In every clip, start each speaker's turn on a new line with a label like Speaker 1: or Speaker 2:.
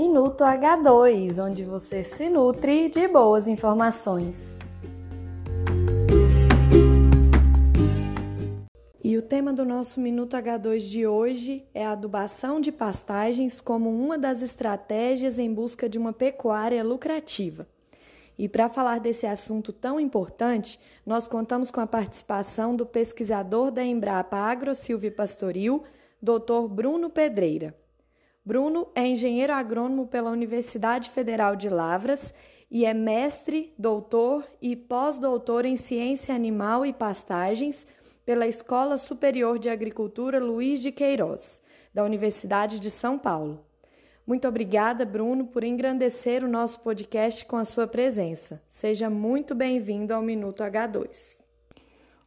Speaker 1: Minuto H2, onde você se nutre de boas informações. E o tema do nosso Minuto H2 de hoje é a adubação de pastagens como uma das estratégias em busca de uma pecuária lucrativa. E para falar desse assunto tão importante, nós contamos com a participação do pesquisador da Embrapa Agro Silvio Pastoril, Dr. Bruno Pedreira. Bruno é engenheiro agrônomo pela Universidade Federal de Lavras e é mestre, doutor e pós-doutor em ciência animal e pastagens pela Escola Superior de Agricultura Luiz de Queiroz, da Universidade de São Paulo. Muito obrigada, Bruno, por engrandecer o nosso podcast com a sua presença. Seja muito bem-vindo ao Minuto H2.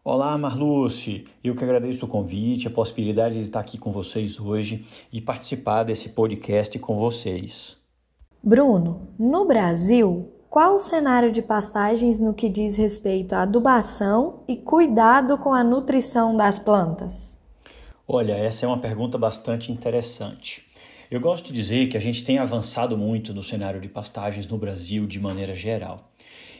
Speaker 2: Olá, Marluce. Eu que agradeço o convite, a possibilidade de estar aqui com vocês hoje e participar desse podcast com vocês.
Speaker 1: Bruno, no Brasil, qual o cenário de pastagens no que diz respeito à adubação e cuidado com a nutrição das plantas?
Speaker 2: Olha, essa é uma pergunta bastante interessante. Eu gosto de dizer que a gente tem avançado muito no cenário de pastagens no Brasil de maneira geral.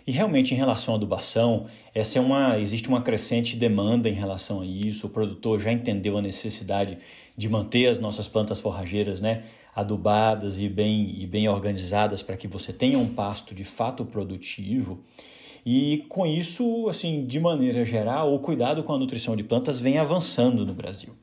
Speaker 2: E realmente em relação à adubação, essa é uma existe uma crescente demanda em relação a isso. O produtor já entendeu a necessidade de manter as nossas plantas forrageiras, né, adubadas e bem, e bem organizadas para que você tenha um pasto de fato produtivo. E com isso, assim, de maneira geral, o cuidado com a nutrição de plantas vem avançando no Brasil.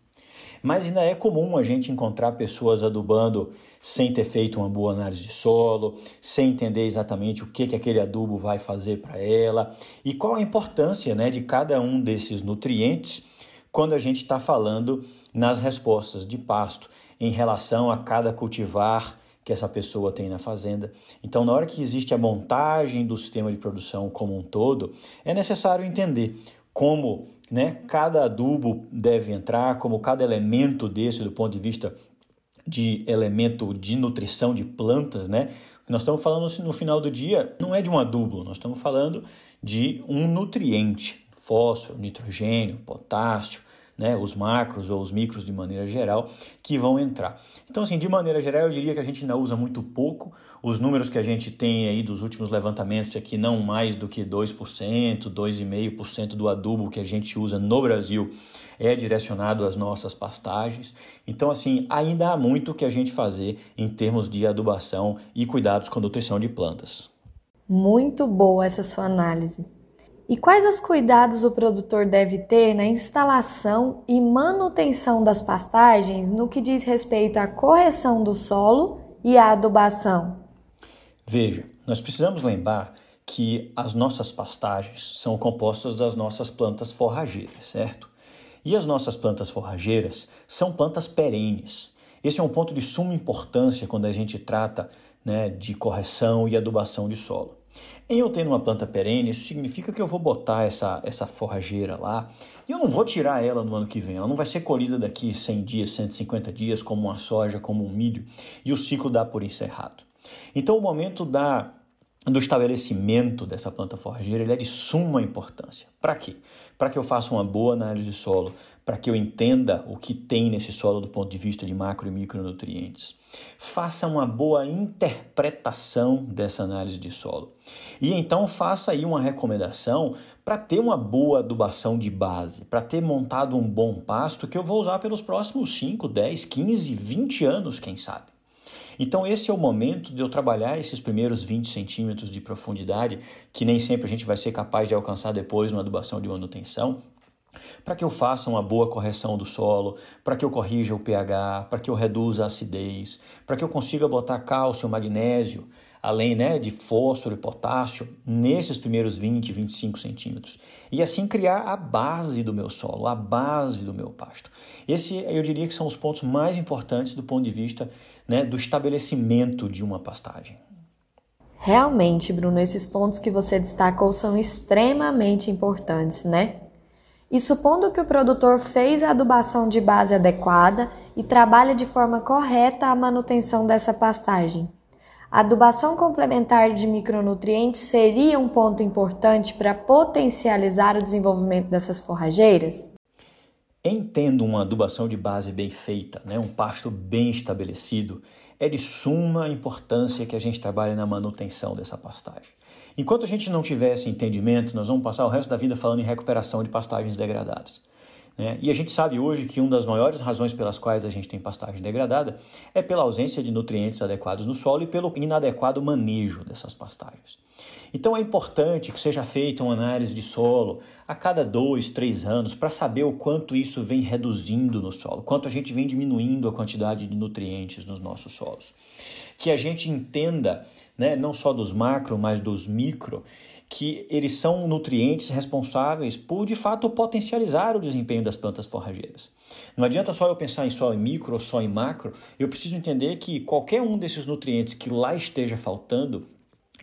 Speaker 2: Mas ainda é comum a gente encontrar pessoas adubando sem ter feito uma boa análise de solo, sem entender exatamente o que, que aquele adubo vai fazer para ela e qual a importância né, de cada um desses nutrientes quando a gente está falando nas respostas de pasto em relação a cada cultivar que essa pessoa tem na fazenda. Então, na hora que existe a montagem do sistema de produção como um todo, é necessário entender como né, cada adubo deve entrar, como cada elemento desse, do ponto de vista de elemento de nutrição de plantas, né? Nós estamos falando assim, no final do dia, não é de um adubo, nós estamos falando de um nutriente, fósforo, nitrogênio, potássio, né, os macros ou os micros de maneira geral, que vão entrar. Então, assim, de maneira geral, eu diria que a gente ainda usa muito pouco. Os números que a gente tem aí dos últimos levantamentos aqui, não mais do que 2%, 2,5% do adubo que a gente usa no Brasil é direcionado às nossas pastagens. Então, assim, ainda há muito que a gente fazer em termos de adubação e cuidados com nutrição de plantas.
Speaker 1: Muito boa essa sua análise. E quais os cuidados o produtor deve ter na instalação e manutenção das pastagens no que diz respeito à correção do solo e à adubação?
Speaker 2: Veja, nós precisamos lembrar que as nossas pastagens são compostas das nossas plantas forrageiras, certo? E as nossas plantas forrageiras são plantas perenes. Esse é um ponto de suma importância quando a gente trata né, de correção e adubação de solo. Em eu tendo uma planta perene, isso significa que eu vou botar essa, essa forrageira lá e eu não vou tirar ela no ano que vem. Ela não vai ser colhida daqui 100 dias, 150 dias, como uma soja, como um milho, e o ciclo dá por encerrado. Então, o momento da, do estabelecimento dessa planta forrageira ele é de suma importância. Para quê? Para que eu faça uma boa análise de solo, para que eu entenda o que tem nesse solo do ponto de vista de macro e micronutrientes. Faça uma boa interpretação dessa análise de solo. E então faça aí uma recomendação para ter uma boa adubação de base, para ter montado um bom pasto que eu vou usar pelos próximos 5, 10, 15, 20 anos, quem sabe. Então, esse é o momento de eu trabalhar esses primeiros 20 centímetros de profundidade, que nem sempre a gente vai ser capaz de alcançar depois numa adubação de manutenção, para que eu faça uma boa correção do solo, para que eu corrija o pH, para que eu reduza a acidez, para que eu consiga botar cálcio, magnésio, além né, de fósforo e potássio, nesses primeiros 20, 25 centímetros. E assim criar a base do meu solo, a base do meu pasto. Esse eu diria que são os pontos mais importantes do ponto de vista né, do estabelecimento de uma pastagem.
Speaker 1: Realmente, Bruno, esses pontos que você destacou são extremamente importantes, né? E supondo que o produtor fez a adubação de base adequada e trabalha de forma correta a manutenção dessa pastagem, adubação complementar de micronutrientes seria um ponto importante para potencializar o desenvolvimento dessas forrageiras?
Speaker 2: Em tendo uma adubação de base bem feita, né, um pasto bem estabelecido, é de suma importância que a gente trabalhe na manutenção dessa pastagem. Enquanto a gente não tiver esse entendimento, nós vamos passar o resto da vida falando em recuperação de pastagens degradadas. Né? E a gente sabe hoje que uma das maiores razões pelas quais a gente tem pastagem degradada é pela ausência de nutrientes adequados no solo e pelo inadequado manejo dessas pastagens. Então é importante que seja feita uma análise de solo a cada dois, três anos para saber o quanto isso vem reduzindo no solo, quanto a gente vem diminuindo a quantidade de nutrientes nos nossos solos. Que a gente entenda, né, não só dos macro, mas dos micro, que eles são nutrientes responsáveis por, de fato, potencializar o desempenho das plantas forrageiras. Não adianta só eu pensar em só em micro ou só em macro, eu preciso entender que qualquer um desses nutrientes que lá esteja faltando,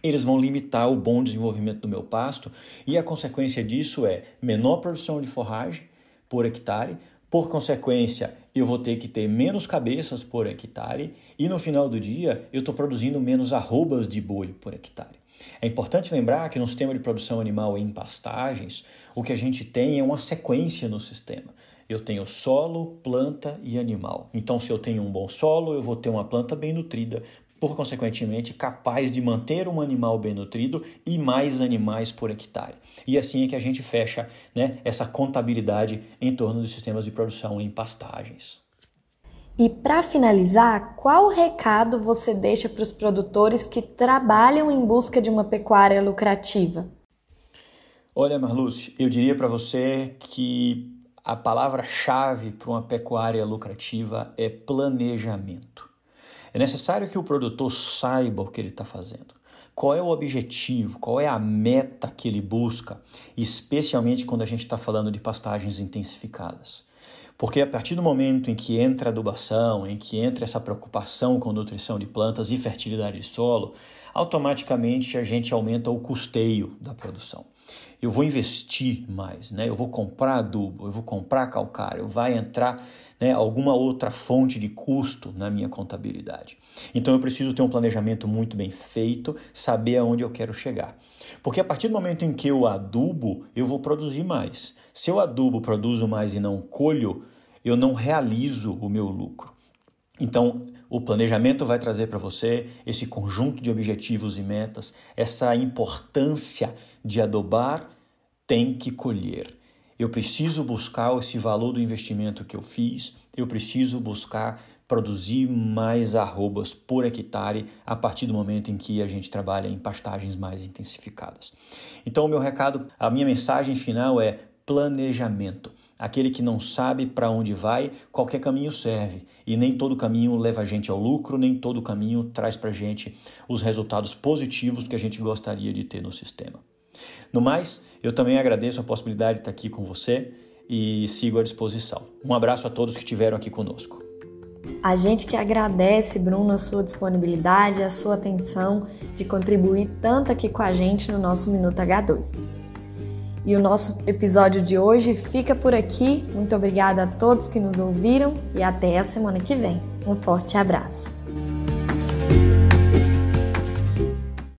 Speaker 2: eles vão limitar o bom desenvolvimento do meu pasto e a consequência disso é menor produção de forragem por hectare, por consequência, eu vou ter que ter menos cabeças por hectare e no final do dia eu estou produzindo menos arrobas de boi por hectare. É importante lembrar que no sistema de produção animal em pastagens, o que a gente tem é uma sequência no sistema. Eu tenho solo, planta e animal. Então, se eu tenho um bom solo, eu vou ter uma planta bem nutrida, por consequentemente capaz de manter um animal bem nutrido e mais animais por hectare. E assim é que a gente fecha né, essa contabilidade em torno dos sistemas de produção em pastagens.
Speaker 1: E para finalizar, qual recado você deixa para os produtores que trabalham em busca de uma pecuária lucrativa?
Speaker 2: Olha, Marluce, eu diria para você que a palavra-chave para uma pecuária lucrativa é planejamento. É necessário que o produtor saiba o que ele está fazendo. Qual é o objetivo, qual é a meta que ele busca, especialmente quando a gente está falando de pastagens intensificadas. Porque a partir do momento em que entra adubação, em que entra essa preocupação com nutrição de plantas e fertilidade de solo, automaticamente a gente aumenta o custeio da produção. Eu vou investir mais, né? eu vou comprar adubo, eu vou comprar calcário, vai entrar né, alguma outra fonte de custo na minha contabilidade. Então eu preciso ter um planejamento muito bem feito, saber aonde eu quero chegar. Porque a partir do momento em que eu adubo, eu vou produzir mais. Se eu adubo, produzo mais e não colho, eu não realizo o meu lucro. Então, o planejamento vai trazer para você esse conjunto de objetivos e metas, essa importância de adubar tem que colher. Eu preciso buscar esse valor do investimento que eu fiz, eu preciso buscar produzir mais arrobas por hectare a partir do momento em que a gente trabalha em pastagens mais intensificadas. Então, o meu recado, a minha mensagem final é planejamento. Aquele que não sabe para onde vai, qualquer caminho serve. E nem todo caminho leva a gente ao lucro, nem todo caminho traz para a gente os resultados positivos que a gente gostaria de ter no sistema. No mais, eu também agradeço a possibilidade de estar aqui com você e sigo à disposição. Um abraço a todos que estiveram aqui conosco.
Speaker 1: A gente que agradece, Bruno, a sua disponibilidade, a sua atenção de contribuir tanto aqui com a gente no nosso Minuto H2. E o nosso episódio de hoje fica por aqui. Muito obrigada a todos que nos ouviram e até a semana que vem. Um forte abraço.